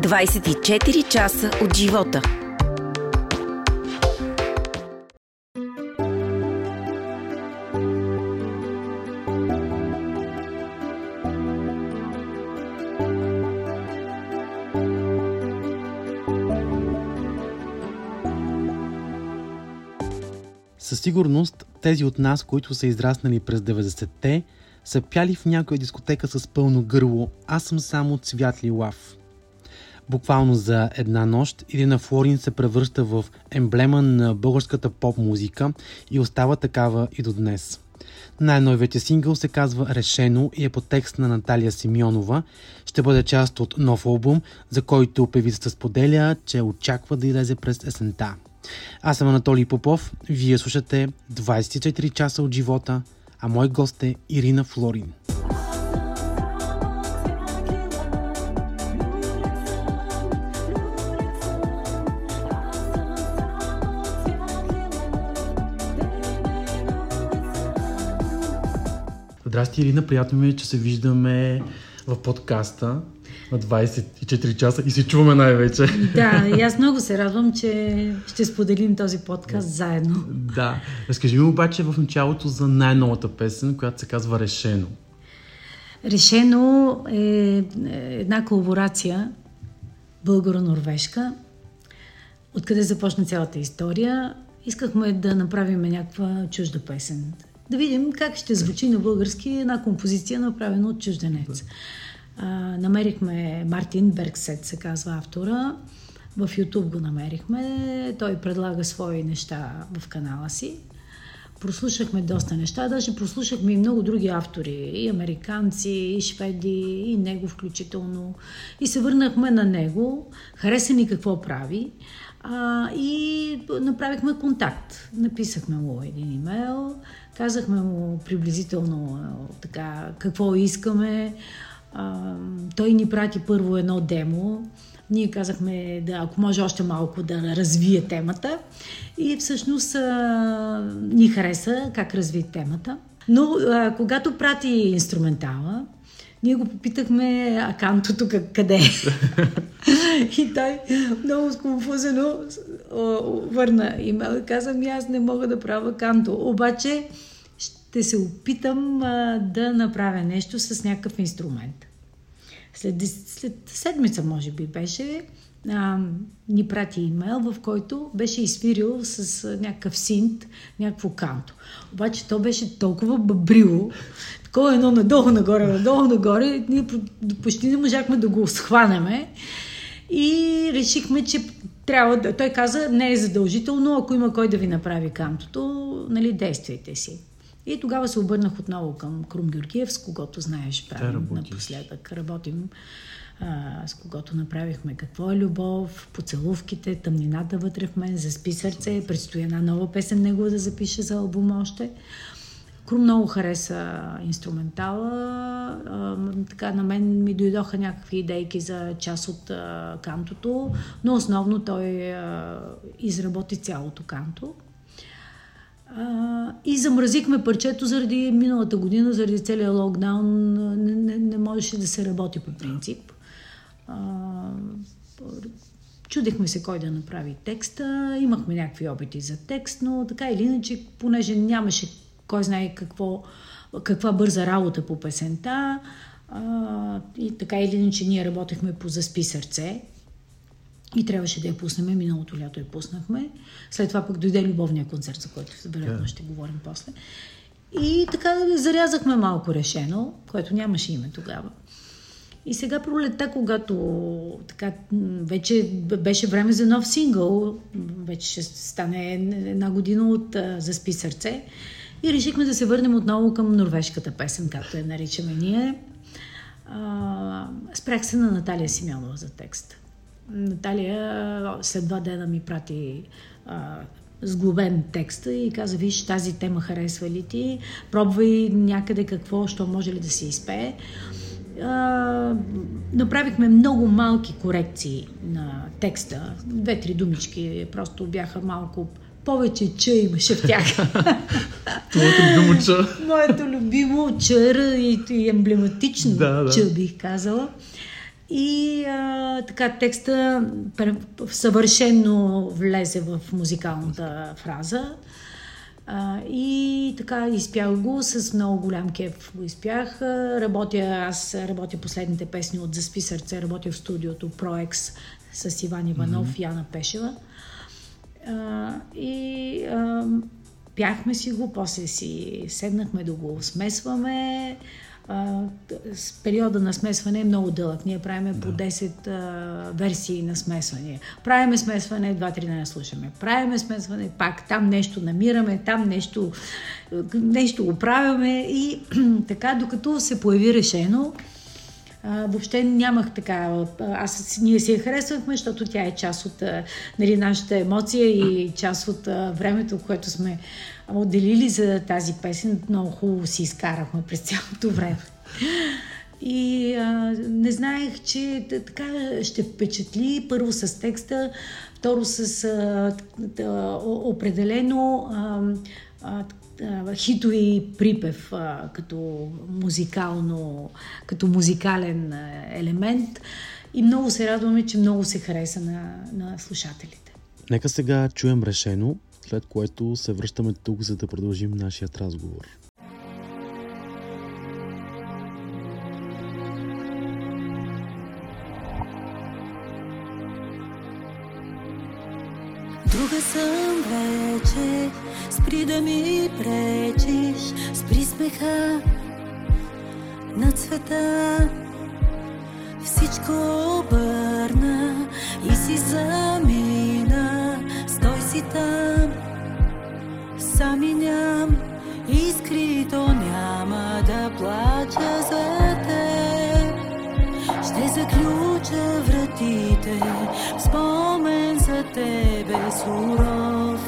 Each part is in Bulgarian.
24 часа от живота. Със сигурност тези от нас, които са израснали през 90-те, са пяли в някоя дискотека с пълно гърло «Аз съм само цвят ли лав». Буквално за една нощ Ирина Флорин се превръща в емблема на българската поп-музика и остава такава и до днес. Най-новият сингъл се казва Решено и е по текст на Наталия Симеонова. Ще бъде част от нов албум, за който певицата споделя, че очаква да излезе през есента. Аз съм Анатолий Попов, вие слушате 24 часа от живота, а мой гост е Ирина Флорин. Здрасти, Ирина. Приятно ми е, че се виждаме в подкаста на 24 часа и се чуваме най-вече. Да, и аз много се радвам, че ще споделим този подкаст заедно. Да. Разкажи ми обаче в началото за най-новата песен, която се казва Решено. Решено е една колаборация българо-норвежка. Откъде започна цялата история? Искахме да направим някаква чужда песен. Да видим как ще звучи на български една композиция, направена от чужденец. А, намерихме Мартин Бергсет, се казва автора. В YouTube го намерихме. Той предлага свои неща в канала си. Прослушахме доста неща, даже прослушахме и много други автори, и американци, и шведи, и него включително. И се върнахме на него, хареса ни какво прави а, и направихме контакт. Написахме му един имейл, казахме му приблизително така какво искаме, а, той ни прати първо едно демо. Ние казахме, да, ако може още малко да развие темата. И всъщност а, ни хареса как разви темата. Но а, когато прати инструментала, ние го попитахме, а кантото къде е? и той много сконфузено върна имейл и каза ми, аз не мога да правя канто. Обаче ще се опитам а, да направя нещо с някакъв инструмент. След, след седмица, може би, беше, а, ни прати имейл, в който беше изфирил с а, някакъв синт, някакво канто. Обаче то беше толкова бъбрило, такова едно надолу, нагоре, надолу, нагоре, ние почти не можахме да го схванеме. И решихме, че трябва да... Той каза, не е задължително, ако има кой да ви направи кантото, нали, действайте си. И тогава се обърнах отново към Крум Георгиев, с когото знаеш правим напоследък. Работим а, с когото направихме Какво е любов, поцелувките, тъмнината вътре в мен, Заспи сърце, предстои една нова песен него да запише за албум още. Крум много хареса инструментала. А, така на мен ми дойдоха някакви идейки за част от а, кантото, но основно той а, изработи цялото канто. А, и замразихме парчето заради миналата година, заради целият локдаун. Не, не, не можеше да се работи по принцип. А, чудихме се кой да направи текста. Имахме някакви опити за текст, но така или иначе, понеже нямаше кой знае какво, каква бърза работа по песента, а, и така или иначе ние работехме по Заспи сърце, и трябваше да я пуснем. Миналото лято я пуснахме. След това пък дойде любовния концерт, за който вероятно ще говорим после. И така зарязахме малко решено, което нямаше име тогава. И сега пролетта, когато така, вече беше време за нов сингъл, вече ще стане една година от Заспи сърце, и решихме да се върнем отново към норвежката песен, както я наричаме ние. А, спрях се на Наталия Симеонова за текста. Наталия след два дена ми прати а, сглобен текста и каза, виж, тази тема харесва ли ти, пробвай някъде какво, що може ли да се изпее. А, направихме много малки корекции на текста, две-три думички, просто бяха малко повече ча имаше в тях. Твоето любимо ча. Моето любимо чър и, и емблематично да, да. ча, бих казала. И а, така текста съвършенно влезе в музикалната фраза. А, и така изпях го с много голям кеф го изпях. Работя, аз работя последните песни от Заспи сърце, работя в студиото ProEx с Иван Иванов mm-hmm. и Яна Пешева. А, и а, пяхме си го, после си седнахме да го смесваме. А, с периода на смесване е много дълъг. Ние правиме да. по 10 а, версии на смесване. Правиме смесване, 2-3 дена слушаме. Правиме смесване, пак там нещо намираме, там нещо, нещо го правяме и така, докато се появи решено, а, въобще нямах така. Аз, ние си я харесвахме, защото тя е част от нали, нашата емоция и част от времето, което сме отделили за тази песен. Много хубаво си изкарахме през цялото време. И а, не знаех, че така ще впечатли първо с текста, второ с а, определено а, а, хитови припев като музикално, като музикален елемент. И много се радваме, че много се хареса на, на слушателите. Нека сега чуем решено, след което се връщаме тук, за да продължим нашият разговор. Спри да ми пречиш, спри смеха на цвета. Всичко обърна и си замина, стой си там, сами ням, искрито няма да плача за теб. Ще заключа вратите, спомен за тебе суров.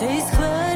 Ще изхвърля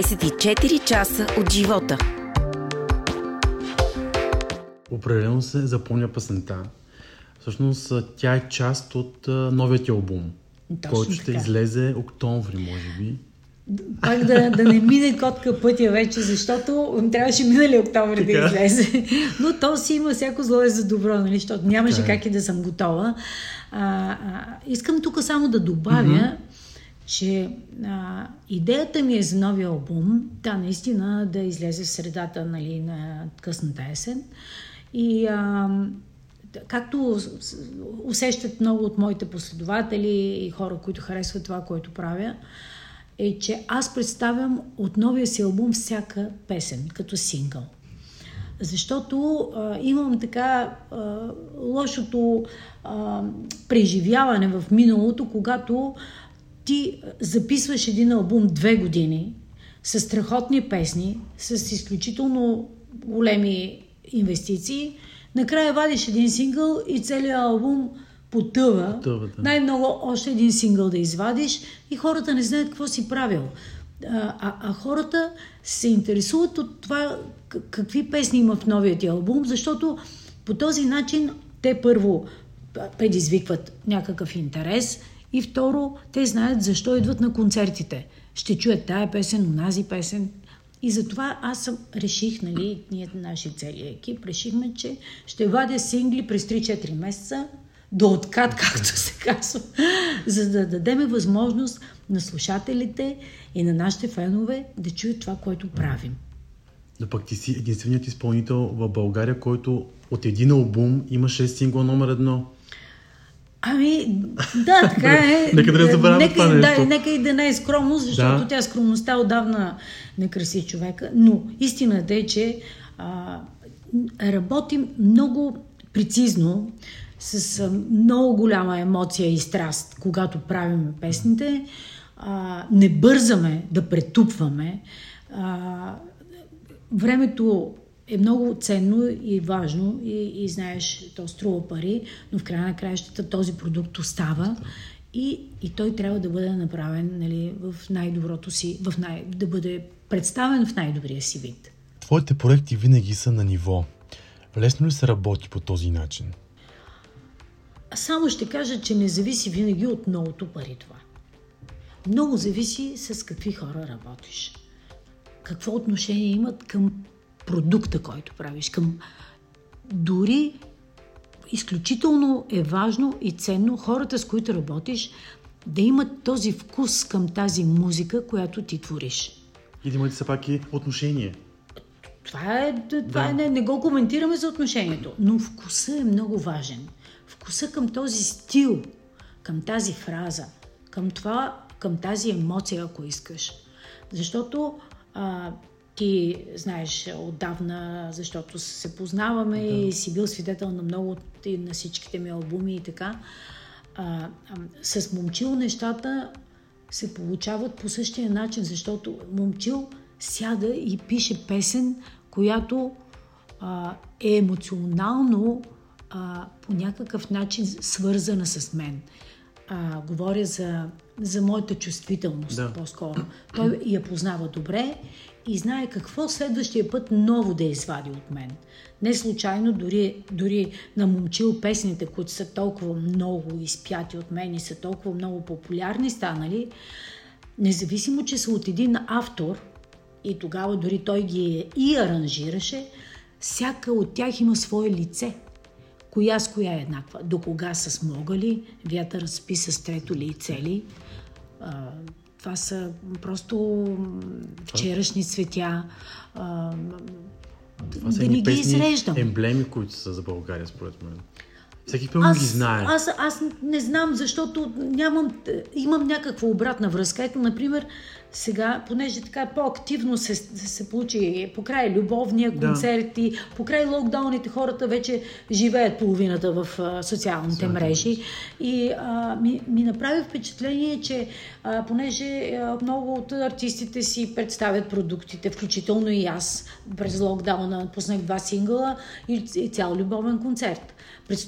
24 часа от живота. Определено се запомня песента. Всъщност тя е част от новият албум, Точно който ще така. излезе октомври, може би. Пак да, да не мине котка пътя вече, защото трябваше минали октомври да излезе. Но то си има всяко зло е за добро, нали? защото нямаше Така е. как и да съм готова. А, а, искам тук само да добавя, че а, идеята ми е за новия албум, да, наистина да излезе в средата нали, на късната есен. И а, както усещат много от моите последователи и хора, които харесват това, което правя, е, че аз представям от новия си албум всяка песен, като сингъл. Защото а, имам така а, лошото а, преживяване в миналото, когато ти записваш един албум две години с страхотни песни, с изключително големи инвестиции, накрая вадиш един сингъл и целият албум потъва. Потъва, да. Най-много още един сингъл да извадиш и хората не знаят какво си правил. А, а, а хората се интересуват от това какви песни има в новия ти албум, защото по този начин те първо предизвикват някакъв интерес и второ, те знаят защо идват на концертите. Ще чуят тая песен, онази песен. И затова аз съм, реших, нали, ние, наши целият екип, решихме, че ще вадя сингли през 3-4 месеца до откат, както се казва, за да дадеме възможност на слушателите и на нашите фенове да чуят това, което правим. Но пък ти си единственият изпълнител в България, който от един албум има 6 сингла номер едно. Ами, да, така е. Нека да не забравяме нека, това да, нещо. нека и да не е скромно, защото Да. тя скромността отдавна не краси човека. Но истината е, че а, работим много прецизно, с а, много голяма емоция и страст, когато правим песните. А, не бързаме да претупваме. А, времето е много ценно и важно и, и знаеш, то струва пари, но в края на краищата този продукт остава и, и той трябва да бъде направен нали, в най-доброто си, в най, да бъде представен в най-добрия си вид. Твоите проекти винаги са на ниво. Лесно ли се работи по този начин? Само ще кажа, че не зависи винаги от многото пари това. Много зависи с какви хора работиш. Какво отношение имат към продукта, който правиш. Към... Дори изключително е важно и ценно хората, с които работиш, да имат този вкус към тази музика, която ти твориш. И да имате все пак и отношение. Това е, това Да. е не, не го коментираме за отношението, но вкуса е много важен. Вкуса към този стил, към тази фраза, към това, към тази емоция, ако искаш. Защото а, ти знаеш отдавна, защото се познаваме да. и си бил свидетел на много и на всичките ми албуми и така. А, а, с момчил нещата се получават по същия начин, защото момчил сяда и пише песен, която а, е емоционално а, по някакъв начин свързана с мен. А, говоря за, за моята чувствителност да. по-скоро. Той я познава добре и знае какво следващия път ново да извади от мен. Не случайно, дори, дори на момчил песните, които са толкова много изпяти от мен и са толкова много популярни станали, независимо, че са от един автор, и тогава дори той ги и аранжираше, всяка от тях има свое лице. Коя с коя е еднаква? До кога са смогали? Вятър спи с трето лице ли? Това са просто вчерашни цветя. А, Това са да не ги изреждам. емблеми, които са за България, според мен. Всеки пълно ги знае. Аз, аз не знам, защото нямам, имам някаква обратна връзка. Ето, например, сега, понеже така по-активно се, се получи покрай любовния концерти, покрай локдауните, хората вече живеят половината в а, социалните мрежи. И а, ми, ми направи впечатление, че а, понеже а, много от артистите си представят продуктите, включително и аз през локдауна пуснах два сингъла и, и цял любовен концерт.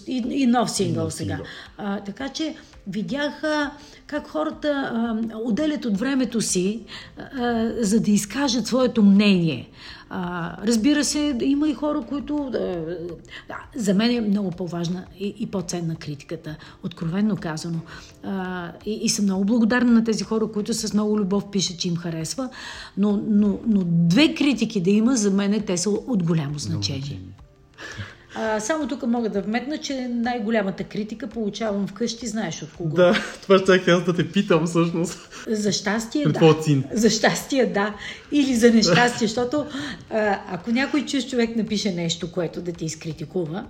И, и нов сингъл сега. А, така че видях а, как хората а, отделят от времето си, а, за да изкажат своето мнение. А, разбира се, има и хора, които. А, за мен е много по-важна и, и по-ценна критиката, откровенно казано. А, и, и съм много благодарна на тези хора, които с много любов пишат, че им харесва. Но, но, но две критики да има, за мен те са от голямо значение. А, само тук мога да вметна, че най-голямата критика получавам вкъщи, знаеш от кого. Да, това ще аз да те питам всъщност. За щастие, да. За щастие, да. Или за нещастие, защото а, ако някой чуж човек напише нещо, което да ти изкритикува,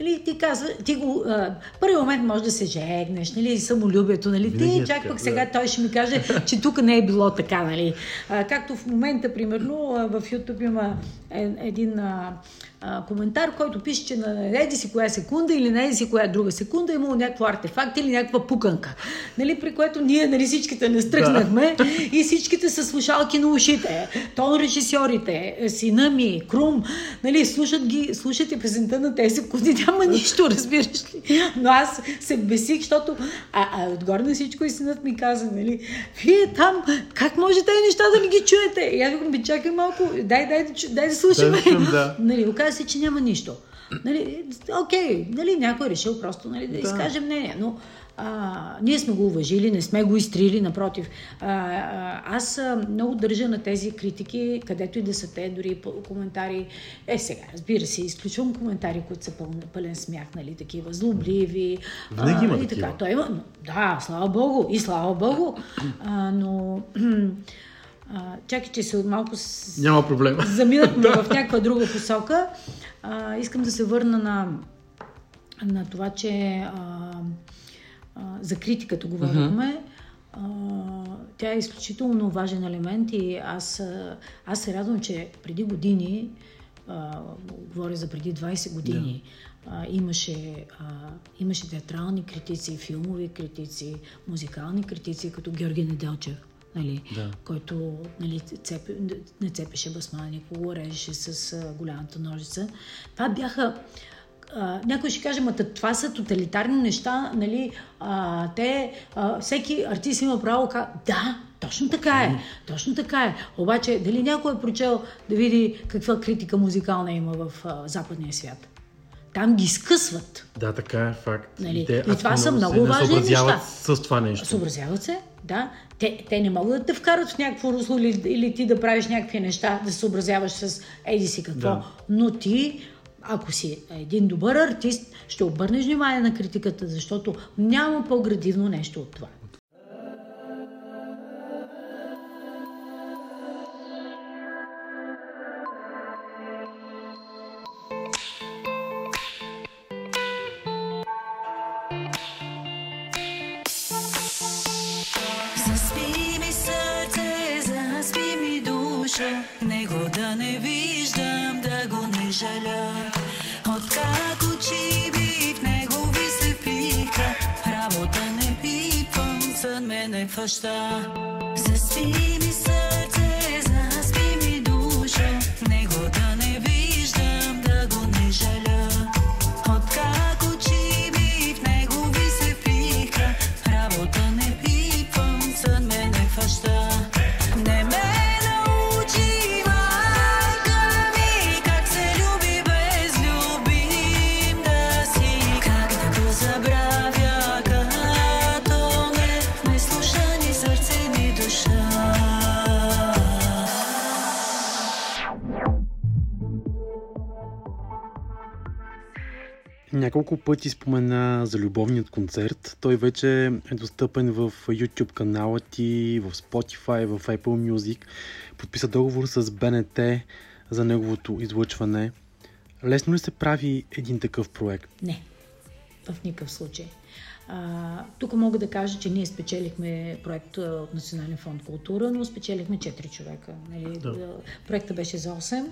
нали, ти казва, ти го, а, първи момент може да се жегнеш, нали, самолюбието, нали, ти е чак пък сега той ще ми каже, че тук не е било така, нали. А, както в момента, примерно, в YouTube има е, един а, а, коментар, който пише, че на еди си коя секунда или на еди си коя друга секунда е имало някакво артефакт или някаква пуканка. Нали, при което ние нали, всичките не стръкнахме и всичките са слушалки на ушите. Тон режисьорите, сина ми, Крум, нали, слушат ги, слушате песента на тези секунди, няма нищо, разбираш ли. Но аз се бесих, защото а, а отгоре на всичко и синът ми каза, нали, вие там, как може тези неща да не ги чуете? И аз викам, бе, чакай малко, дай, дай, да чу- дай да слушаме. Да, да да. Нали, оказа се, че няма нищо. Нали, окей, нали, някой е решил просто нали, да, да. изкаже мнение, но а, ние сме го уважили, не сме го изтрили, напротив. А, а, аз а, много държа на тези критики, където и да са те, дори коментари. Е, сега, разбира се, изключвам коментари, които са пълен, пълен смях, нали, такива злобливи. Винаги има и такива. така. Той има, да, слава Богу, и слава Богу. А, но, а, чакай, че се малко с... Няма проблем. заминахме в някаква друга посока. А, искам да се върна на, на това, че а, а, за критиката говорихме. А, тя е изключително важен елемент и аз, аз се радвам, че преди години, а, говоря за преди 20 години, а, имаше, а, имаше театрални критици, филмови критици, музикални критици, като Георги Неделчев. Нали, Да. който нали, цепи, не цепеше басма, никога го режеше с а, голямата ножица. Това бяха а, някой ще каже, ма това са тоталитарни неща, нали, а, те, а, всеки артист има право, ка... да, точно така е, точно така е. Обаче, дали някой е прочел да види каква критика музикална има в а, западния свят? Там ги скъсват. Да, така е факт. Нали, те и това са много важни съобразяват неща. с това нещо. Съобразяват се, да. Те, те не могат да те вкарат в някакво русло или, или ти да правиш някакви неща, да се съобразяваш с еди си какво. Да. Но ти, ако си един добър артист, ще обърнеш внимание на критиката, защото няма по-градивно нещо от това. Не жаля. Откак очи би в негови се пика, работа не пипам, сън ме не хваща. Заспи ми сърце, Няколко пъти спомена за любовният концерт. Той вече е достъпен в YouTube канала ти, в Spotify, в Apple Music. Подписа договор с БНТ за неговото излъчване. Лесно ли се прави един такъв проект? Не, в никакъв случай. А, тук мога да кажа, че ние спечелихме проект от Национален фонд култура, но спечелихме 4 човека. Нали? Да. Проекта беше за 8,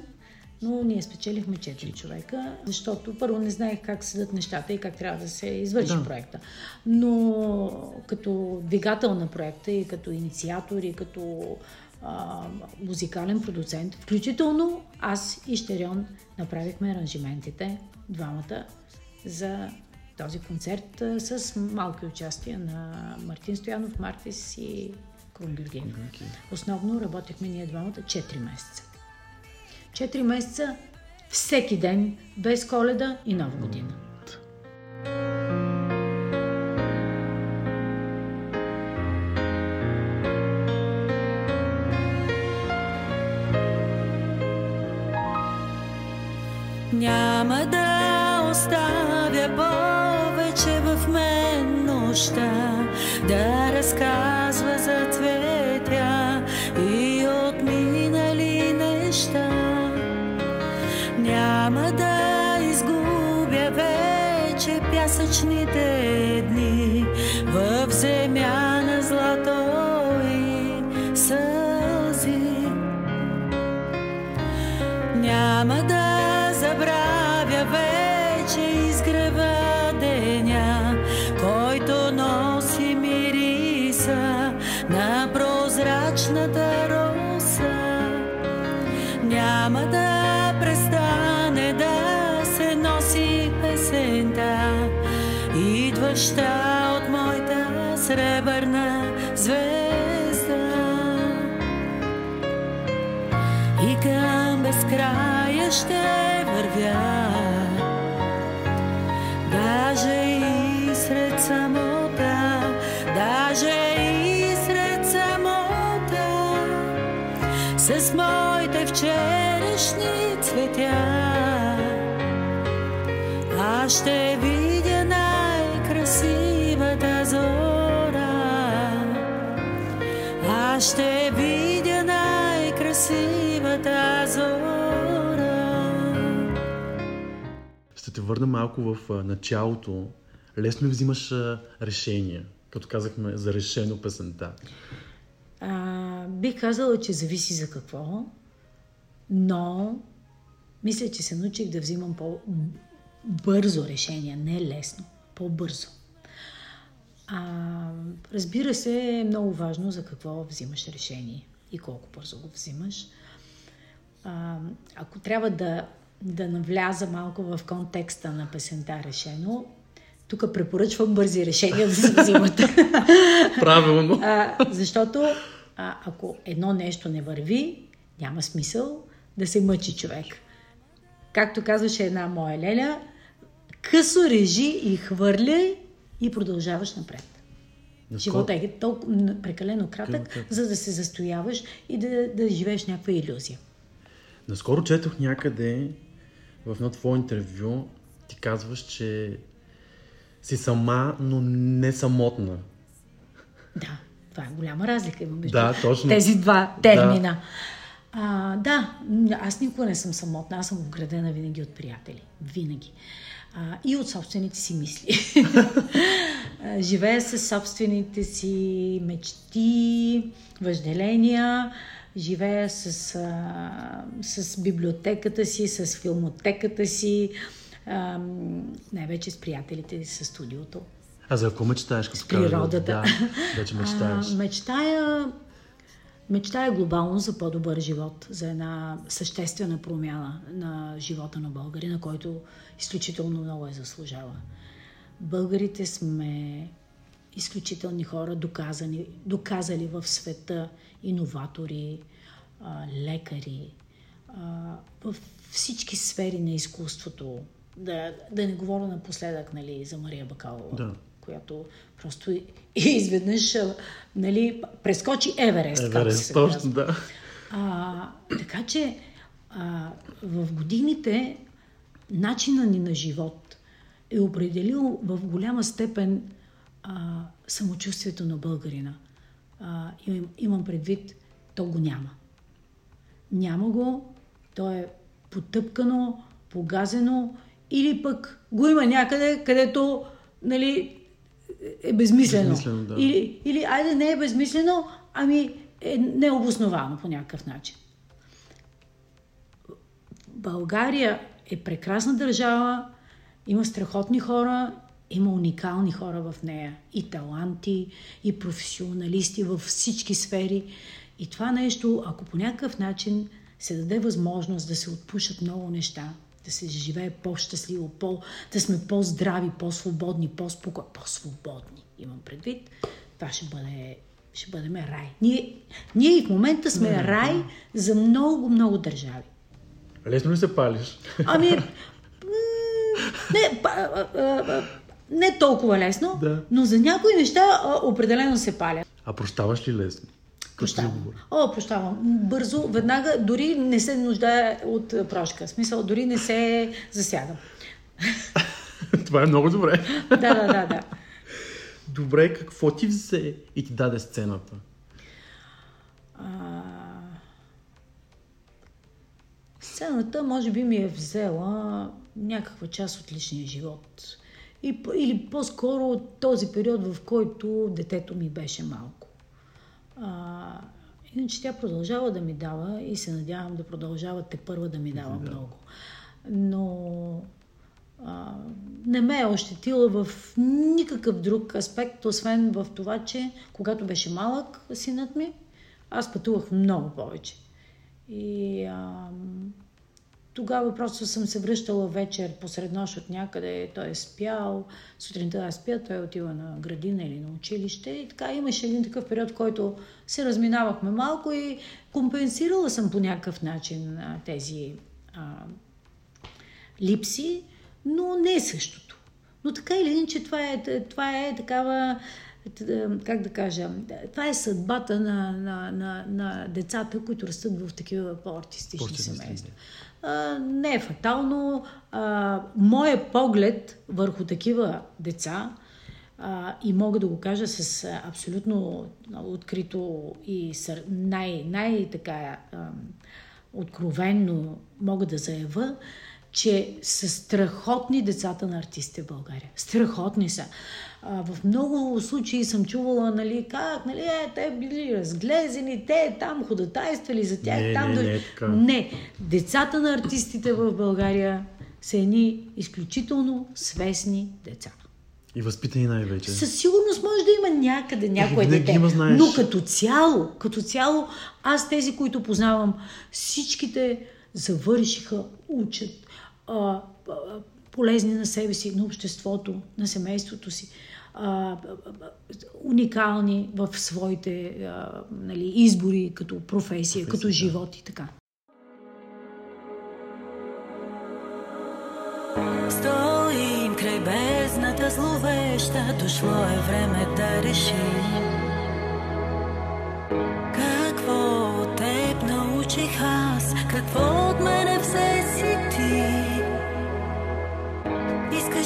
но ние спечелихме 4 човека, защото първо не знаех как седат нещата и как трябва да се извърши Да. проекта. Но като двигател на проекта и като инициатор и като а, музикален продуцент, включително аз и Щерион направихме аранжиментите, двамата, за този концерт с малки участия на Мартин Стоянов, Мартис и Крум Георгиев. Основно работехме ние двамата 4 месеца. 4 месеца всеки ден, без коледа и нова година. Няма да оставя повече в мен нощта да разказва вече пясъчните сребърна звезда и към безкрая ще вървя. Даже и сред самота, даже и сред самота, с моите вчерашни цветя. Аз ще видя Аз ще видя най-красивата зора. Ще те върна малко в началото. Лесно ли взимаш а, решения, като казахме за решено песента? А, бих казала, че зависи за какво, но мисля, че се научих да взимам по-бързо решение, не лесно, по-бързо. А, разбира се, е много важно за какво взимаш решение и колко бързо го взимаш. А, ако трябва да, да навляза малко в контекста на песента Решено, тук препоръчвам бързи решения да се взимат. Правилно. А, защото а, ако едно нещо не върви, няма смисъл да се мъчи човек. Както казваше една моя леля, късо режи и хвърляй и продължаваш напред. Наскоро- Живота е толкова прекалено кратък, Кратък. за да се застояваш и да, да живееш някаква иллюзия. Наскоро четох някъде в едно твое интервю, ти казваш, че си сама, но не самотна. Да, това е голяма разлика има между Да, точно. тези два термина. А, да, аз никога не съм самотна, аз съм оградена винаги от приятели. Винаги. А, и от собствените си мисли. Живея с собствените си мечти, въжделения, живея с, а, с библиотеката си, с филмотеката си, а, най-вече с приятелите, с студиото. А за какво мечтаеш, като С природата. Да, вече мечтаеш. А, мечтая, мечтая глобално за по-добър живот, за една съществена промяна на живота на българина, който изключително много е заслужава. Българите сме изключителни хора, доказани, доказали в света иноватори, лекари, в всички сфери на изкуството. Да, да не говоря напоследък нали, за Мария Бакалова, Да. Която просто и- изведнъж нали, прескочи Еверест. Еверест, точно, да. А, така че а, в годините начина ни на живот е определил в голяма степен а, самочувствието на българина. А, имам, имам предвид, то го няма. Няма го, то е потъпкано, погазено или пък го има някъде, където нали, е безмислено. Безмислено, да. Или, или, айде, не е безмислено, ами е необосновано по някакъв начин. България е прекрасна държава, има страхотни хора, има уникални хора в нея. И таланти, и професионалисти във всички сфери. И това нещо, ако по някакъв начин се даде възможност да се отпушат много неща, да се живее по-щастливо, по, да сме по-здрави, по-свободни, по-спокойни, по-свободни, имам предвид, това ще бъде ще бъдем рай. Ние, ние и в момента сме рай за много, много държави. Лесно ли се палиш? Ами, м, не, а, а, а, не толкова лесно, Да. но за някои неща определено се паля. А прощаваш ли лесно? Прощавам. О, прощавам. Бързо, веднага, дори не се нуждае от а, прошка. В смисъл, дори не се засягам. Това е много добре. Да, да, да, да. Добре, какво ти взе и ти даде сцената? А, Сцената може би ми е взела някаква част от личния живот. И, или по-скоро този период, в който детето ми беше малко. А, иначе тя продължава да ми дава и се надявам да продължава те първа да ми дава много. Но а, не ме е ощетила в никакъв друг аспект, освен в това, че когато беше малък синът ми, аз пътувах много повече. И а, тогава просто съм се връщала вечер посред нощ от някъде, той е спял, сутринта аз спя, той отива на градина или на училище и така имаше един такъв период, в който се разминавахме малко и компенсирала съм по някакъв начин а, тези а, липси, но не е същото. Но така или иначе това е, това е такава, как да кажа, това е съдбата на, на, на, на децата, които растат в такива По-артистични, семейства. Не е фатално. Моя поглед върху такива деца а, и мога да го кажа с абсолютно открито и сър... най, най така а, откровенно мога да заявя, че са страхотни децата на артистите в България. Страхотни са. А, в много случаи съм чувала, нали, как, нали, е, те били разглезени, те там ходатайствали за тях. Не, там не, да- не е така. не, децата на артистите в България са едни изключително свестни деца. И възпитани най-вече. Със сигурност може да има някъде някое Винаги дете. има, знаеш. Но като цяло, като цяло, аз тези, които познавам, всичките завършиха, учат, а, а, полезни на себе си, на обществото, на семейството си, а, уникални в своите а, нали, избори като професия, като да. живот и така. Стоим край бездната зловеща, дошло е време да решим. Какво от теб научих аз, какво от мене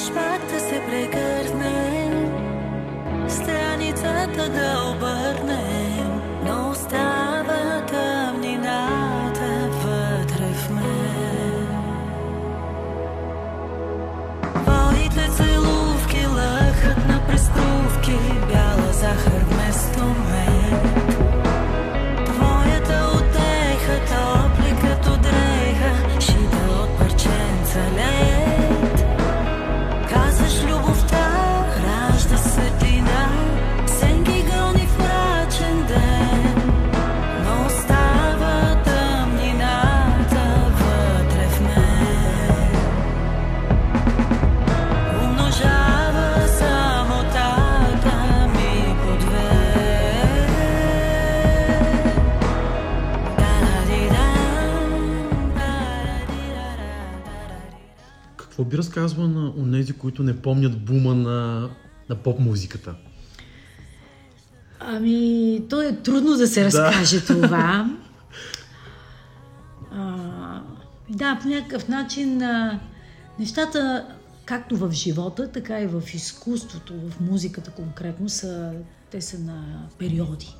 Да се прегърнем, страницата да обърнем, Какво би разказвала на онези, които не помнят бума на, на поп-музиката? Ами, то е трудно да се разкаже това. А, да, по някакъв начин а, нещата, както в живота, така и в изкуството, в музиката конкретно, са, те са на периоди.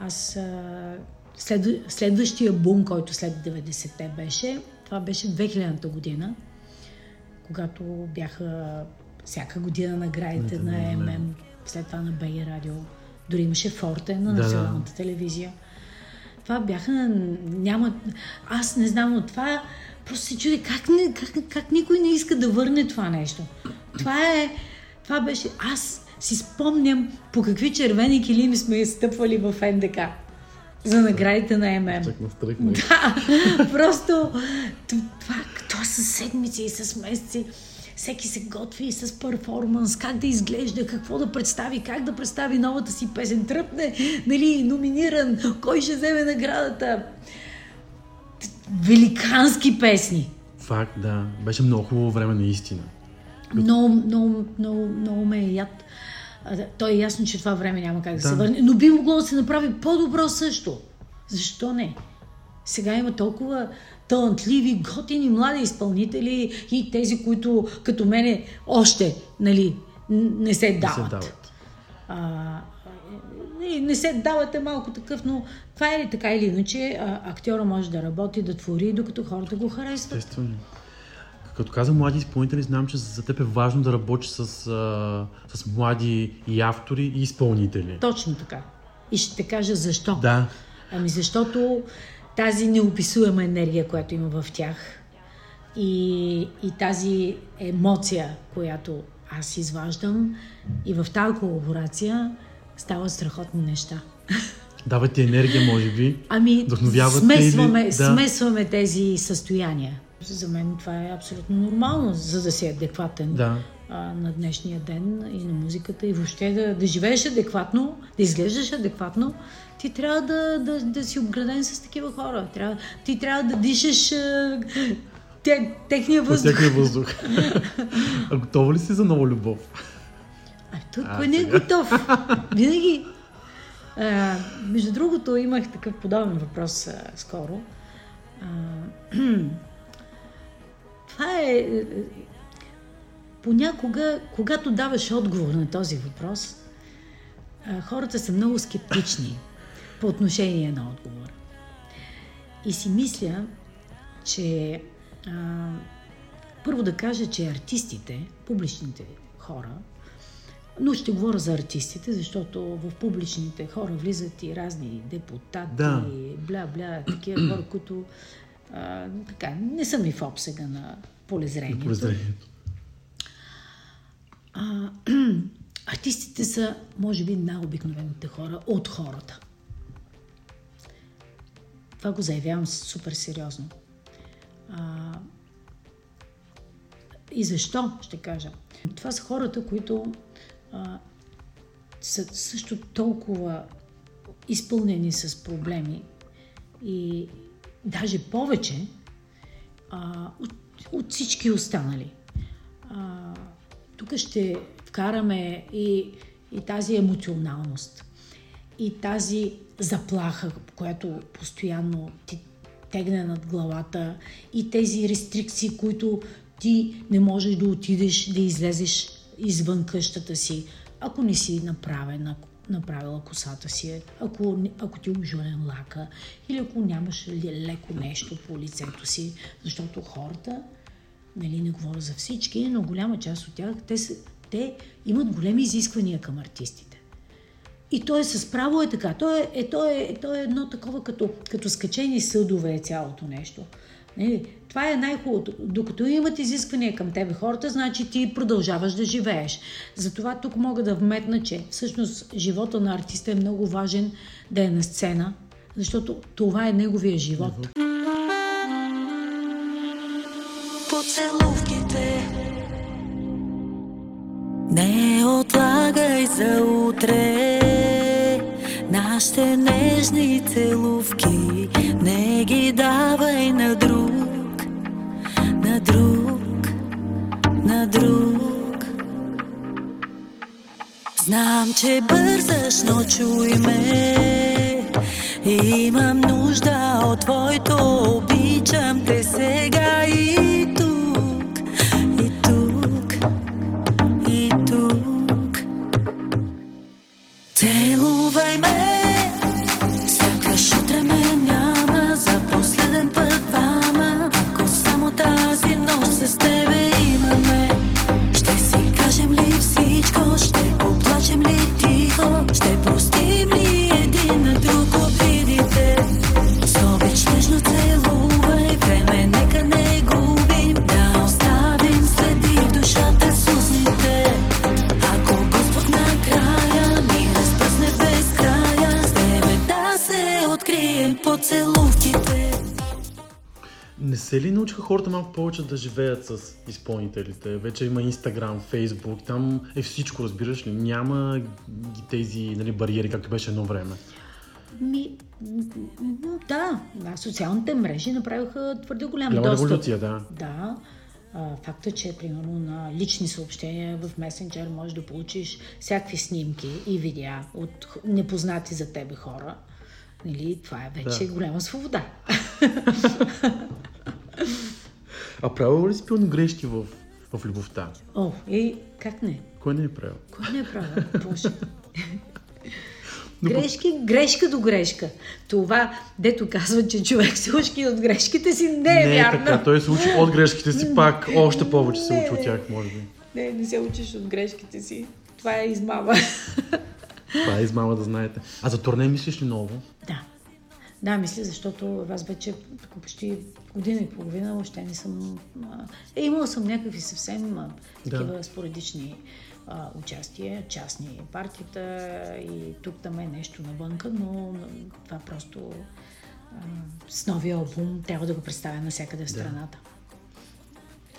Аз а, след, следващия бум, който след 90-те беше, това беше 2000-та година, когато бяха всяка година наградите Да, на да, да. ММ, след това на БГ радио. Дори имаше Форте на Да, да. националната телевизия. Това бяха... Няма... Аз не знам, но това... Просто се чуди как, не, как, как никой не иска да върне това нещо. Това е... Това беше... Аз си спомням по какви червени килими сме стъпвали в НДК за наградите на ММ. Чак настръхнах. Да, просто това, това с седмици и с месеци. Всеки се готви с перформанс, как да изглежда, какво да представи, как да представи новата си песен. Тръпне, нали, номиниран, кой ще вземе наградата. Великански песни. Факт, да. Беше много хубаво време наистина. Много, много, много, много ме е яд. То е ясно, че това време няма как да, Да. се върне, но би могло да се направи по-добро също. Защо не? Сега има толкова талантливи, готини, млади изпълнители и тези, които като мене още нали, не се Да дават. се дават. А, не се давате малко такъв, но това е ли така или иначе, актьора може да работи, да твори, докато хората го харесват. Естествено. Като каза млади изпълнители, знам, че за теб е важно да работиш с, а, с млади и автори и изпълнители. Точно така. И ще те кажа защо. Да. Ами защото тази неописуема енергия, която има в тях и, и тази емоция, която аз изваждам и в тази колаборация стават страхотни неща. Дават ти енергия, може би. Ами, смесваме, или- да. смесваме тези състояния. За мен това е абсолютно нормално, за да си адекватен Да. а, на днешния ден и на музиката и въобще да, да живееш адекватно, да изглеждаш адекватно, ти трябва да, да, да си обграден с такива хора. Трябва, ти трябва да дишаш а, те, техния По въздух. всякакъв въздух. а готова ли си за нова любов? А А, кой не е готов? Винаги. А, между другото, имах такъв подобен въпрос а, скоро. А, това е. е, Понякога, когато даваш отговор на този въпрос, а, хората са много скептични по отношение на отговора. И си мисля, че а, първо да кажа, че артистите, публичните хора, но ще говоря за артистите, защото в публичните хора влизат и разни депутати, Да. бля-бля, такива хора, които а, така, не са ми в обсега на полезрението. Прозрението. А, артистите са, може би, най-обикновените хора от хората. Това го заявявам супер сериозно. А, и защо, ще кажа. Това са хората, които а, са също толкова изпълнени с проблеми и даже повече а, от, от всички останали. А, тук ще вкараме и, и тази емоционалност, и тази заплаха, която постоянно ти тегне над главата, и тези рестрикции, които ти не можеш да отидеш, да излезеш извън къщата си, ако не си направена, направила косата си, ако, ако ти е ужурен лака, или ако нямаш леко нещо по лицето си, защото хората нали, не говоря за всички, но голяма част от тях, те, те имат големи изисквания към артистите. И то е с право е така. То е, е, то е, то е едно такова като, като скачени съдове е цялото нещо. Нали? Това е най-хубавото. Докато имат изисквания към тебе хората, значи ти продължаваш да живееш. Затова тук мога да вметна, че всъщност живота на артиста е много важен да е на сцена, защото това е неговия живот. поцелувките. Не отлагай за утре нашите нежни целувки. Не ги давай на Знам, че бързаш, но чуй ме. Имам нужда от твоето обичам те сега и тук, и тук, и тук. Целувай ме, сякаш утре ме няма за последен път двама. Ако само тази нощ с тебе се ли научиха хората малко повече да живеят с изпълнителите? Вече има Инстаграм, Фейсбук, там е всичко, разбираш ли? Няма ги тези нали, бариери, както беше едно време. Ми, да, да, социалните мрежи направиха твърде голям Голяма достъп. революция, да. Да. Факта, че примерно на лични съобщения в месенджер можеш да получиш всякакви снимки и видеа от непознати за тебе хора. Нали, това е вече Да. голяма свобода. А правил ли си пилно грешки в, в любовта? О, и как не? Кой не е правил? Кой не е правил? Боже. Грешки, грешка до грешка. Това, дето казва, че човек се учи от грешките си, не е не вярно. така. Той се учи от грешките си пак. Още повече се Не, учи от тях, може би. Не, не се учиш от грешките си. Това е измама. Това е измама да знаете. А за турне мислиш ли много? Да. Да, мисля, защото аз вече почти година и половина още не съм... Е, имала съм някакви съвсем а, Да. такива споредични а, участия, частни партията и тук там е нещо навънка, но това просто а, с новия албум трябва да го представя навсякъде в страната.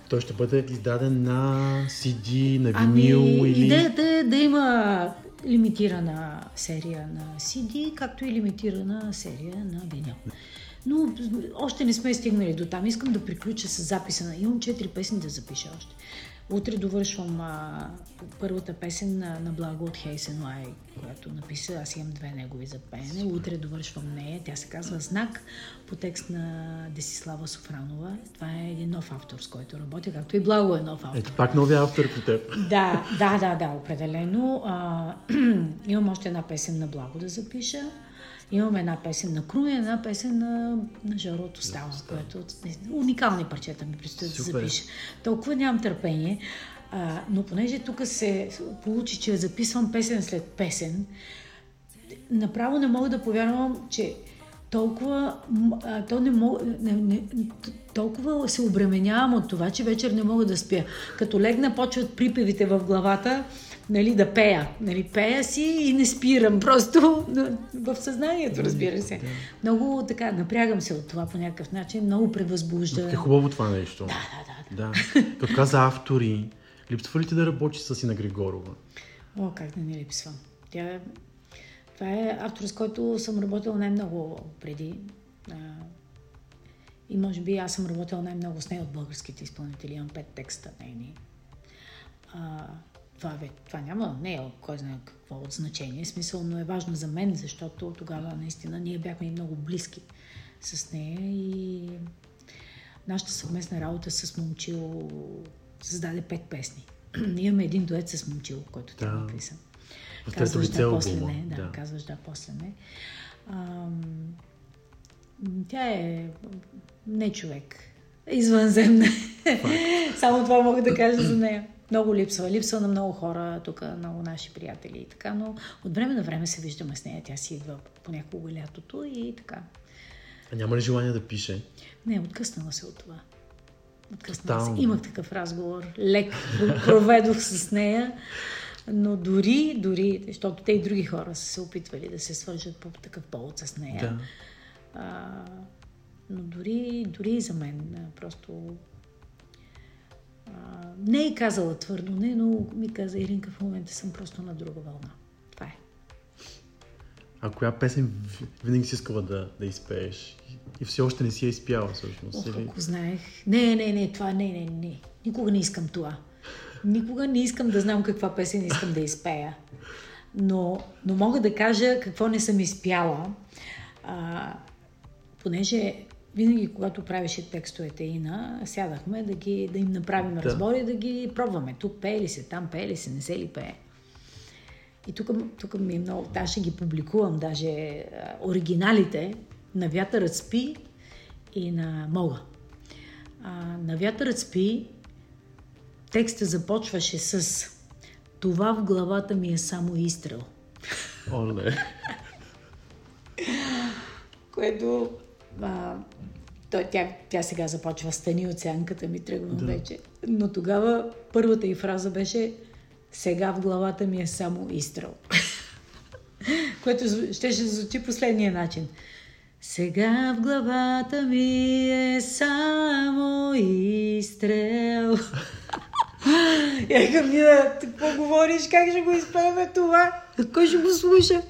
Той ще бъде издаден на CD, на винил Ами, или... идеята е да има лимитирана серия на CD, както и лимитирана серия на винил. Но още не сме стигнали до там. Искам да приключа с записа на... Имам четири песни да запиша още. Утре довършвам а, първата песен на, на Благо от Хейсен Лай, която написа. Аз имам две негови за пеене. Утре довършвам нея. Тя се казва Знак по текст на Десислава Софранова. Това е един нов автор, с който работя, както и Благо е нов автор. Ето пак новия автор по теб. Да, да, да, да, определено. А, имам още една песен на Благо да запиша. Имам една песен на Крум и една песен на, на Жарото Става, което уникални парчета ми предстои да запиша. Толкова нямам търпение. А, но понеже тук се получи, че записвам песен след песен, направо не мога да повярвам, че толкова, а, то не мога, не, не, толкова се обременявам от това, че вечер не мога да спя. Като легна, почват припевите в главата, нали, да пея. Нали, пея си и не спирам, просто в съзнанието, разбира се. Много така, напрягам се от това по някакъв начин, много превъзбужда. Е хубаво това нещо. Да, да, да. Да. Като каза автори, липсва ли ти да работиш с Ина Григорова? О, как да не липсвам. Тя. Това е автор, с който съм работила най-много преди. И може би аз съм работила най-много с нея от българските изпълнители. Имам пет текста нейни. А, това, бе, това няма, не е кой знае какво от значение, смисъл, но е важно за мен, защото тогава наистина ние бяхме и много близки с нея и нашата съвместна работа с Момчил създаде пет песни. Имаме един дует с Момчил, който тя Да. В Казваш да, после албума, не. Да, да. казваш да, после не. Ам, тя е не човек. Извънземна. Само това мога да кажа за нея. Много липсва. Липсва на много хора, тук много наши приятели и така, но от време на време се виждаме с нея. Тя си идва понякога лятото и така. А няма ли желание да пише? Не, откъснала се от това. Откъснала се. Тотално. Имах такъв разговор. Лек проведох с нея. Но дори, дори, защото те и други хора са се опитвали да се свържат по такъв повод с нея. Да. А, но дори, дори и за мен просто а, не е казала твърдо не, но ми каза Иринка, в момента съм просто на друга вълна. Това е. А коя песен винаги си искала да, да изпееш? И все още не си я изпяла всъщност. Ох, Или... ако знаех. Не, не, не, това не, не, не. Никога не искам това. Никога не искам да знам каква песен искам да изпея. Но, но мога да кажа какво не съм изпяла. А, понеже винаги, когато правеше текстовете Ина, сядахме да, ги, да им направим Да. разбори и да ги пробваме. Тук пее ли се, там пее ли се, не се ли пее. И тук, тук ми е много... Аз ще ги публикувам, даже оригиналите на Вятърът спи и на Мога. А, на Вятърът спи текста започваше с Това в главата ми е само изстрел. Оле. Което а, той, тя, тя сега започва стани от сянката ми тръгвам да. вече. Но тогава първата и фраза беше сега в главата ми е само изстрел. Което щеше да звучи последния начин. Сега в главата ми е само изстрел. Я към Нина, ти какво говориш? Как ще го изпеем това? Кой ще го слуша?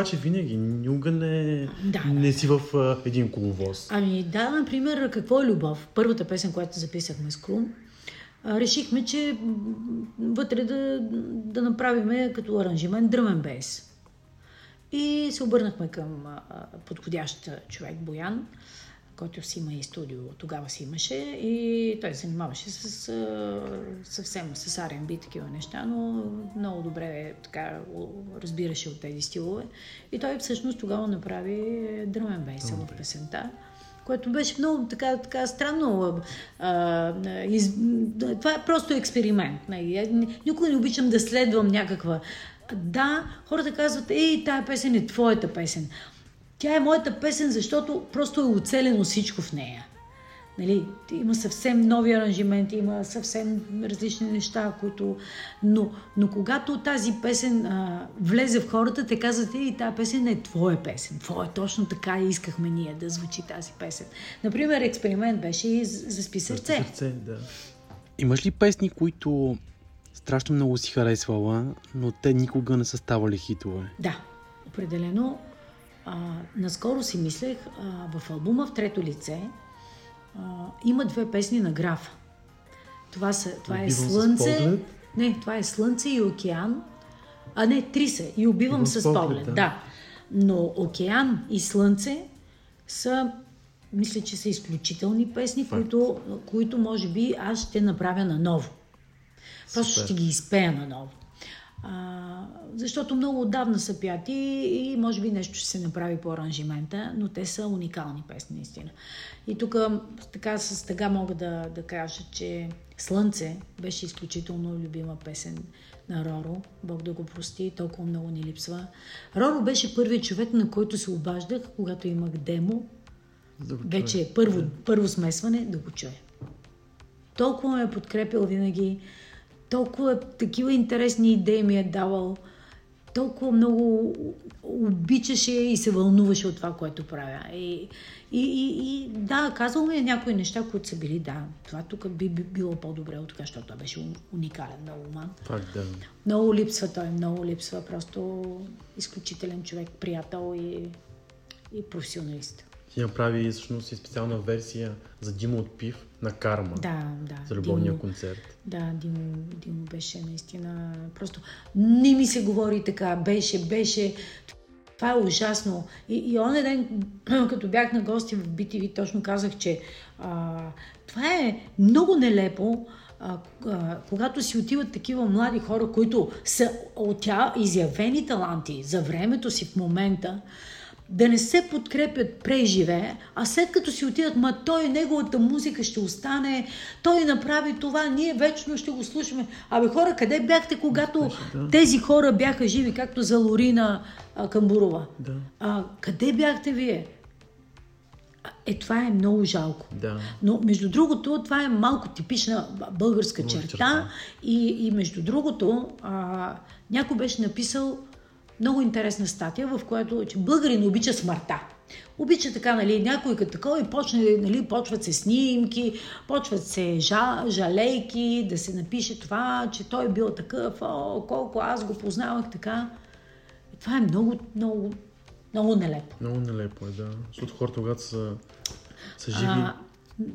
Обаче винаги. Никога не, Да. не си в а, един коловоз. Ами да, например, какво е любов? Първата песен, която записахме с Крум, решихме, че вътре да, да направим като аранжимент дръмен бейс. И се обърнахме към подходящ човек Боян, който си има и студио, тогава си имаше и той се занимаваше с а, съвсем с R&B такива неща, но много добре така разбираше от тези стилове. И той всъщност тогава направи дръмен бейса в песента което беше много така, така странно. А, из, това е просто експеримент. Никога не обичам да следвам някаква. Да, хората казват, ей, тая песен е твоята песен. Тя е моята песен, защото просто е оцелено всичко в нея. Нали, има съвсем нови аранжименти, има съвсем различни неща, които... Но, но когато тази песен а, влезе в хората, те казват, и тази песен е твоя песен. Твоя, точно така искахме ние да звучи тази песен. Например, експеримент беше и за за Спи сърце. Сърце, да. Имаш ли песни, които страшно много си харесвала, но те никога не са ставали хитове? Да, определено. А, наскоро си мислех, а, в албума в трето лице а, има две песни на графа. Това, са, това е Слънце. Не, това е Слънце и Океан. А не, три са. И убивам с, поглед. да. Да. Но Океан и Слънце са, мисля, че са изключителни песни, Факт. които, които може би аз ще направя наново. Просто Супер. ще ги изпея наново. А, защото много отдавна са пяти и може би нещо ще се направи по аранжимента, но те са уникални песни, наистина. И тук така с тъга мога да, да кажа, че Слънце беше изключително любима песен на Роро. Бог да го прости, толкова много ни липсва. Роро беше първият човек, на който се обаждах, когато имах демо. Да Вече първо, първо смесване, да го чуя. Толкова ме е подкрепил винаги, толкова такива интересни идеи ми е давал, толкова много обичаше и се вълнуваше от това, което правя. И, и, и, и да, казал ми е някои неща, които са били, да, това тук би, би било по-добре от тук, защото той беше уникален, много уман. Факт, да. Много липсва той, много липсва. Просто изключителен човек, приятел и, и професионалист. Ти направи всъщност и специална версия за Димо от Пив на Карма. Да, да. За любовния Димо- концерт. Да, Димо, Димо беше наистина просто... Не ми се говори така, беше, беше... Това е ужасно. И, и оня ден, като бях на гости в BTV, точно казах, че а, това е много нелепо, а, а, когато си отиват такива млади хора, които са от тя изявени таланти за времето си в момента, да не се подкрепят преживе, а след като си отидат, ма той, неговата музика ще остане, той направи това, ние вечно ще го слушаме. Абе хора, къде бяхте, когато да. тези хора бяха живи, както за Лорина а, Камбурова? Да. А, къде бяхте вие? Е, това е много жалко. Да. Но, между другото, това е малко типична Българска черта. черта. И, и между другото, а, някой беше написал много интересна статия, в която, че българин обича смъртта. Обича така, нали, някой като такова и почне, нали, почват се снимки, почват се жа, жалейки, да се напише това, че той е бил такъв, о, колко аз го познавах така. И това е много, много, много нелепо. Много нелепо е, да. Защото хората, когато са, са живи, А,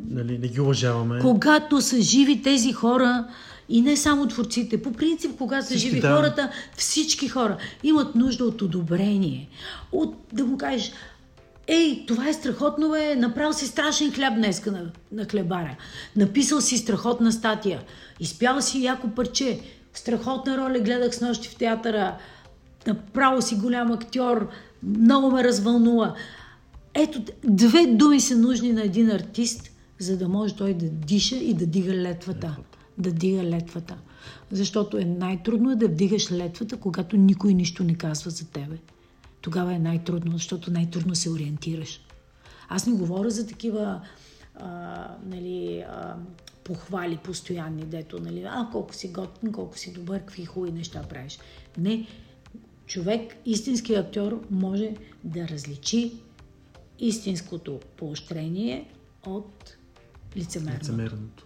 нали, не ги уважаваме. Когато са живи тези хора, и не само творците, по принцип, когато са живи да. хората, всички хора имат нужда от одобрение. От да му кажеш, ей, това е страхотно, бе, направил си страшен хляб днеска на, на хлебаря. Написал си страхотна статия. Изпял си яко парче. Страхотна роля гледах с нощи в театъра. Направо си голям актьор. Много ме развълнува. Ето, две думи са нужни на един артист, за да може той да диша и да дига летвата. Да дига летвата. Защото е най-трудно е да вдигаш летвата, когато никой нищо не казва за тебе. Тогава е най-трудно, защото най-трудно се ориентираш. Аз не говоря за такива а, нали, а, похвали постоянни, дето, нали, а, колко си готин, колко си добър, какви хубави неща правиш. Не, човек, истински актьор, може да различи истинското поощрение от лицемерното. Лицемерното.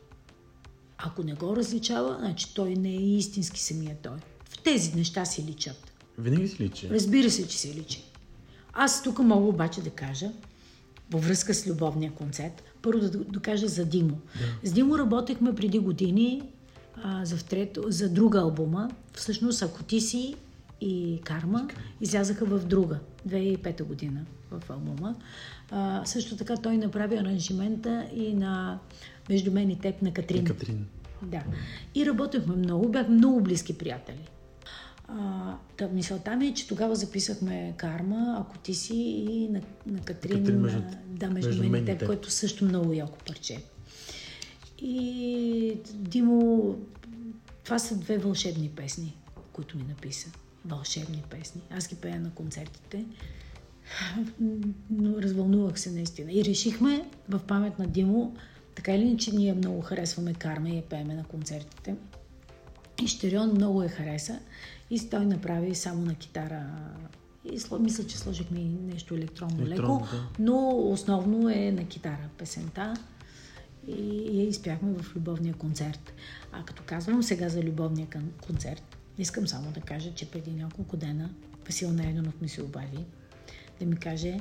Ако не го различава, значи той не е истински самия той. В тези неща си личат. Винаги си личи. Разбира се, че се личи. Аз тук мога обаче да кажа, във връзка с любовния концерт, първо да докажа за Димо. Да. С Димо работехме преди години а, за, втрето, за друга албума. Всъщност, ако ти си и Карма излязаха в друга, 2005 година в албума. А, също така той направи аранжимента и на Между мен и теб на Катрин. Катрин. Да. И работехме много, бяхме много близки приятели. А, та, мисълта ми е, че тогава записахме Карма, ако ти си и на, на Катрин, Катрин между- да, между, между мен и теб, теб. което също много яко парче. И Димо, това са две вълшебни песни, които ми написа. Вълшебни песни. Аз ги пея на концертите. Но развълнувах се наистина. И решихме в памет на Димо, така или иначе ние много харесваме Карма и я пееме на концертите. И Щерион много я хареса и той направи само на китара. И сло- мисля, че сложихме и нещо електронно, Електронно, леко, да. но основно е на китара песента. И я изпяхме в любовния концерт. А като казвам сега за любовния кон- концерт, искам само да кажа, че преди няколко дена Васил Найденов ми се обади да ми каже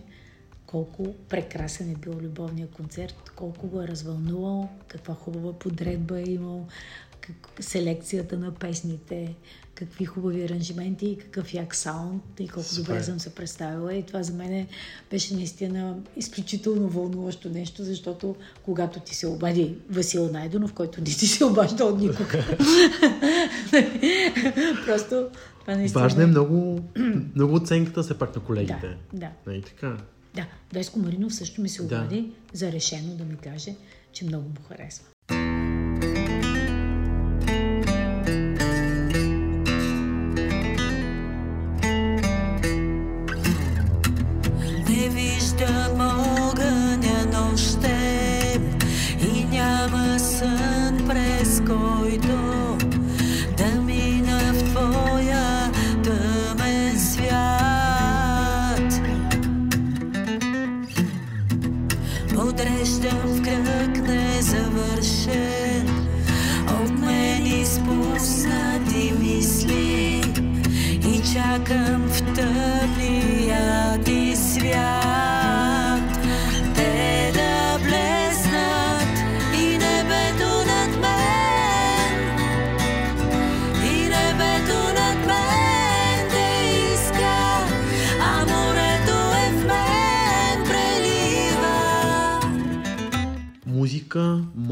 колко прекрасен е бил любовния концерт, колко го е развълнувал, каква хубава подредба е имал, как, селекцията на песните, какви хубави аранжименти и какъв як саунд и колко Супер. добре съм се представила. И това за мен беше наистина изключително вълнуващо нещо, защото когато ти се обади Васил Найденов, който не ти се обаждал никога. Просто това наистина... Важна е много, много оценката все пак на колегите. Да, да. Нали така? Да, Деско Маринов също ми се Да. обади за решено да ми каже, че много му харесва.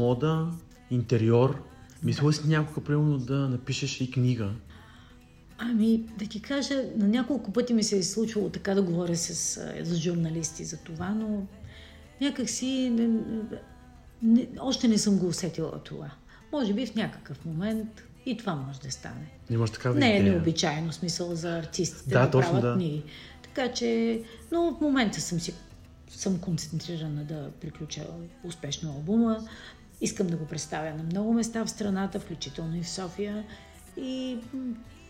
Мода, интериор. Мисля си някога, примерно, да напишеш и книга. Ами, да ти кажа, на няколко пъти ми се е случвало така да говоря с, с журналисти за това, но някак си не, не, още не съм го усетила това. Може би в някакъв момент и това може да стане. Имаш такава Не е необичайно смисъл за артистите Да, да, точно, правят да. книги. Така че, но в момента съм си съм концентрирана да приключа успешно албума. Искам да го представя на много места в страната, включително и в София. И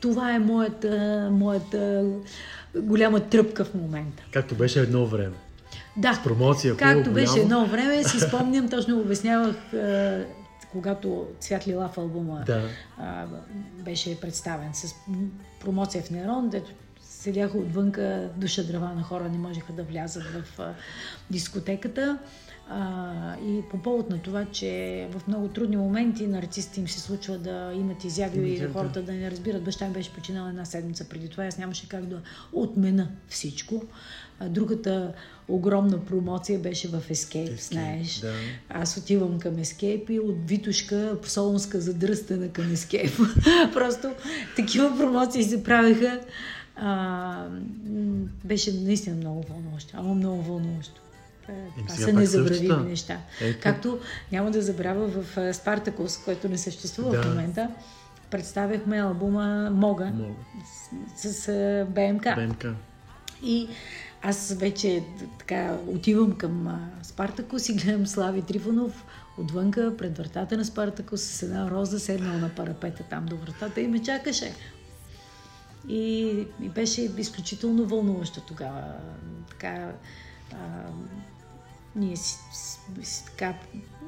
това е моята, моята голяма тръпка в момента. Както беше едно време. Да, С промоция, както беше голямо. едно време, си спомням, точно обяснявах, когато Цвят Лила в албума Да. а, беше представен с промоция в Нерон, дето седяха отвънка душа дрова на хора, не можеха да влязат в а, дискотеката. А, и по повод на това, че в много трудни моменти на артистите им се случва да имат изяви и Да, хората да не разбират. Баща ми беше починал една седмица преди това, аз нямаше как да отмена всичко. А, другата огромна промоция беше в Escape, Escape, знаеш. да. Аз отивам към Escape и от Витушка Солунска задръстена към Escape. Просто такива промоции се правиха. А, беше наистина много вълнуващо. Ама много вълнуващо. Това Еми, това са незабравими същата. неща. Ето. Както няма да забравя в а, Спартакус, който не съществува Да. в момента, представяхме албума Мога Мога. с, с а, БМК. БМК. И аз вече така отивам към Спартакус и гледам Слави Трифонов отвънка пред вратата на Спартакус с една роза седнал на парапета там до вратата и ме чакаше. И, и беше изключително вълнуващо тогава. Така, а, ние си, си, така,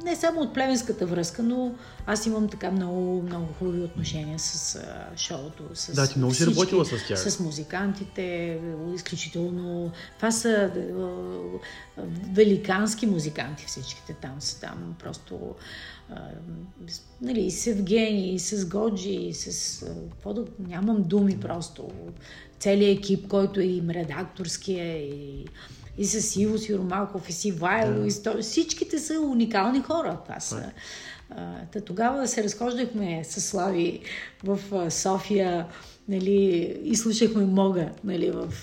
не само от племенската връзка, но аз имам така много, много хубави отношения с а, шоуто. С Да, ти много си работила с тях. С музикантите, изключително. Това са а, великански музиканти всичките там са там. Просто а, нали, и с Евгений, и с Годжи, и с... а, да, нямам думи просто. Целият екип, който е им редакторския и, и с Иво Сиромалков, и с Ивайло, Да. и с то- всичките са уникални хора. Това са. А, Та тогава се разхождахме с Слави в София нали, и слушахме Мога нали, в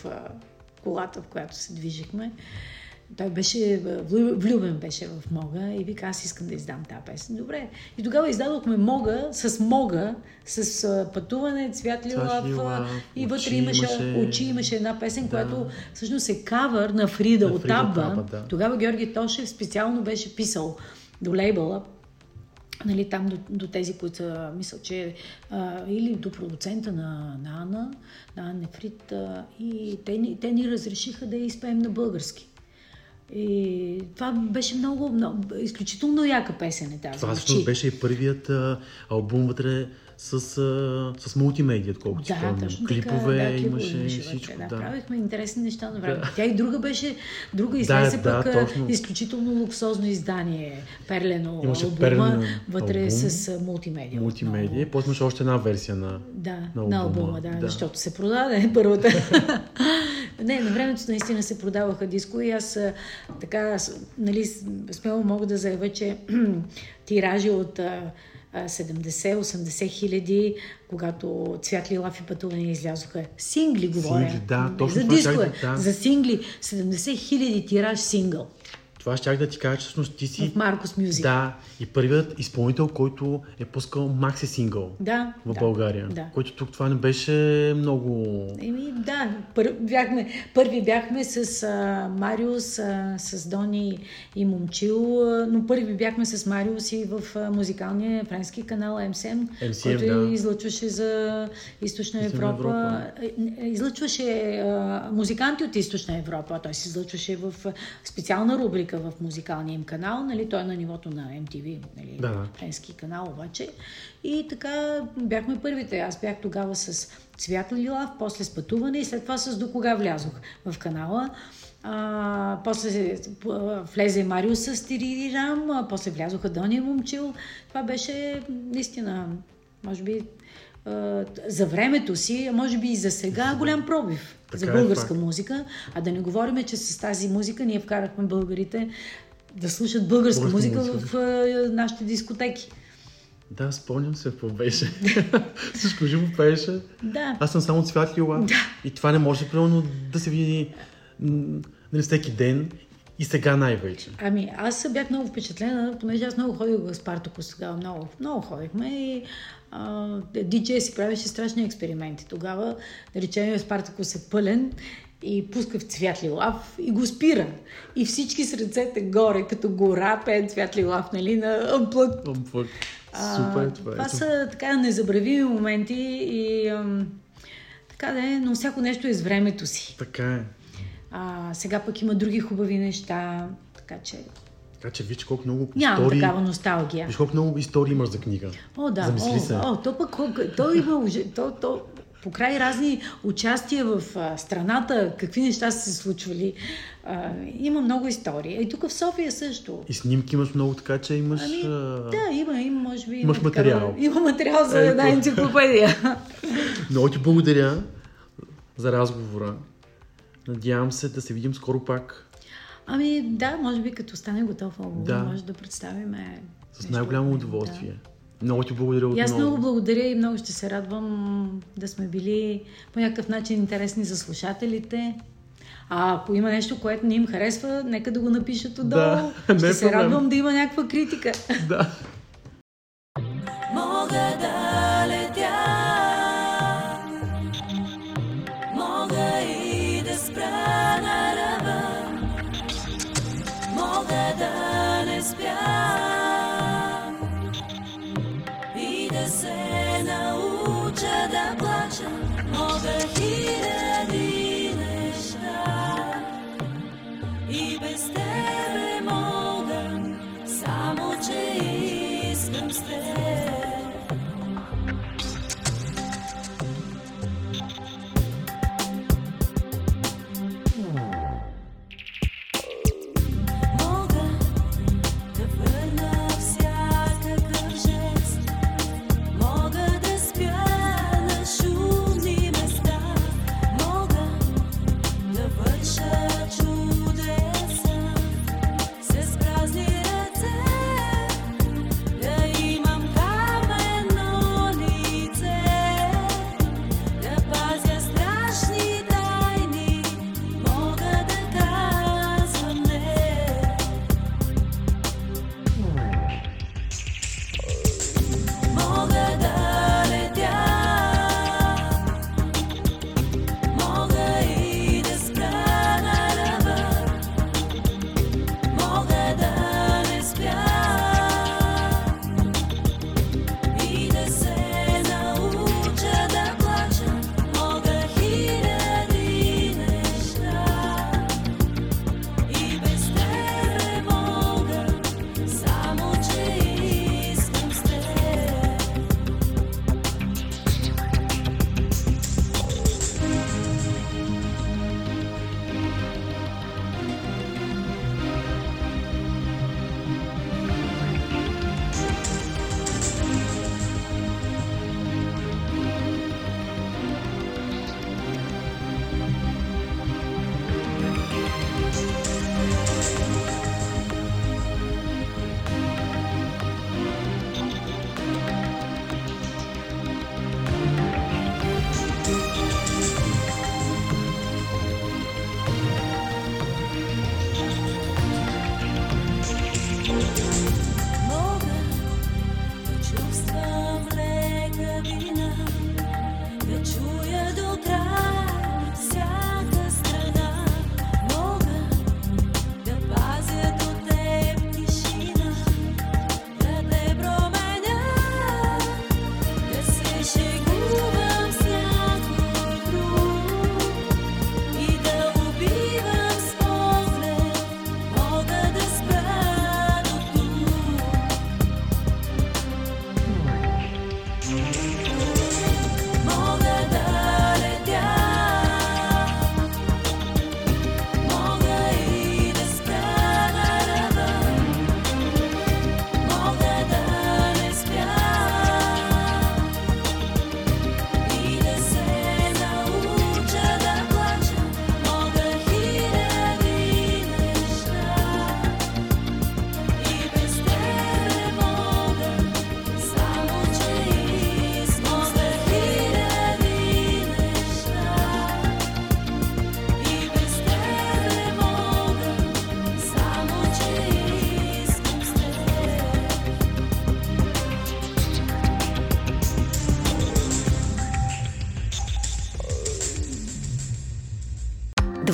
колата, в която се движихме. Той беше, влю- влюбен беше в Мога и вика, аз искам да издам тази песен. Добре. И тогава издадохме Мога с Мога, с пътуване, цвят лилав, и вътре имаше, имаше. очи имаше една песен, Да. която всъщност е кавър на Фрида На от Абба. Да. Тогава Георги Тошев специално беше писал до лейбъла, нали, там до, до тези, които са, мисля, че а, или до продуцента на, на Ана, на Анне Фрид, а, и те, те ни разрешиха да я изпеем на български. И това беше много, много изключително яка песен е тази. Това всъщност беше и първият а, албум вътре с, а, с мултимедия, отколкото си Да, спомням. точно Клипове така, да, имаше, и всичко. вътре, да. да. Правихме интересни неща на време. Тя и друга беше, друга излезе да, пък а, точно. изключително луксозно издание, перлено Имаше албума, перлено вътре албум, с мултимедия. Мултимедия. И после имаше още една версия на... Да, на на албума, албума, да, да. защото се продаде първата. Не, на времето наистина се продаваха диско и аз така, нали, смело мога да заявя, че тиражи от а, а, 70-80 хиляди, когато Цвят Лилав и пътуване излязоха. Сингли, говоря. Сингли, да, точно За дискове, да. за сингли. 70 хиляди тираж сингъл Това щях да ти кажа, че всъщност ти си... в Маркос Мюзик. Да, и първият изпълнител, който е пускал макси сингъл да в да, България. Да. Който тук това не беше много... Еми, да, пър, бяхме, първи бяхме с а, Мариус, а, с Дони и Момчил, а, но първи бяхме с Мариус и в а, музикалния френски канал MCM, MCM, който да. излъчваше за Източна Източна Европа. Европа. Е, Излъчваше а, музиканти от Източна Европа. Той се излъчваше в специална рубрика в музикалния им канал. Нали? Той е на нивото на MTV, нали? Да, да. френски канал обаче. И така бяхме първите. Аз бях тогава с Цвят Лилав, после с пътуване и след това с До кога влязох в канала. А, после влезе Мариус с Тирирам, а, после влязоха Дони Момчил. Това беше наистина, може би, за времето си, а може би и за сега, голям пробив Така за е, българска факт. музика. А да не говорим, че с тази музика ние вкарахме българите да слушат българска, Българска музика, музика. в а, нашите дискотеки. Да, спомням се какво беше. Всичко живо пееше. Да. Аз съм само цвят лила. И това не може примерно да се види нали, всеки ден и сега най-вече. Ами, аз бях много впечатлена, понеже аз много ходих в Спартакус тогава, много, много ходихме и диджей си правеше страшни експерименти. Тогава, да речем, Спартакус е пълен и пуска в цвятли лав и го спира. И всички с ръцете горе, като гора, пеят цвятли лав, нали, на Unplugged. Unplugged. Супер, това е. Това са така незабравими моменти и ам, така да е, но всяко нещо е с времето си. Така е. А, сега пък има други хубави неща, така че Така че виж колко много нямам истории... такава носталгия. Виж колко много истории имаш за книга. О, да. Замисли о, се. О, то пък, то има, то, то, покрай разни участия в а, страната, какви неща са се случвали, а, има много истории. И тук в София също. И снимки имаш много, така че имаш... Ами, да, има, има, може би. Имаш има такава- материал. Има материал за Ето. една енциклопедия. Много ти благодаря за разговора. Надявам се да се видим скоро пак. Ами да, може би като стане готов албум, Да. може да представим. С най-голямо удоволствие. Много ти благодаря И отново. аз много благодаря и много ще се радвам да сме били по някакъв начин интересни за слушателите. А ако има нещо, което не им харесва, нека да го напишат отдолу. Да, не ще е се проблем. радвам да има някаква критика. Да.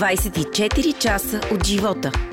24 часа от живота.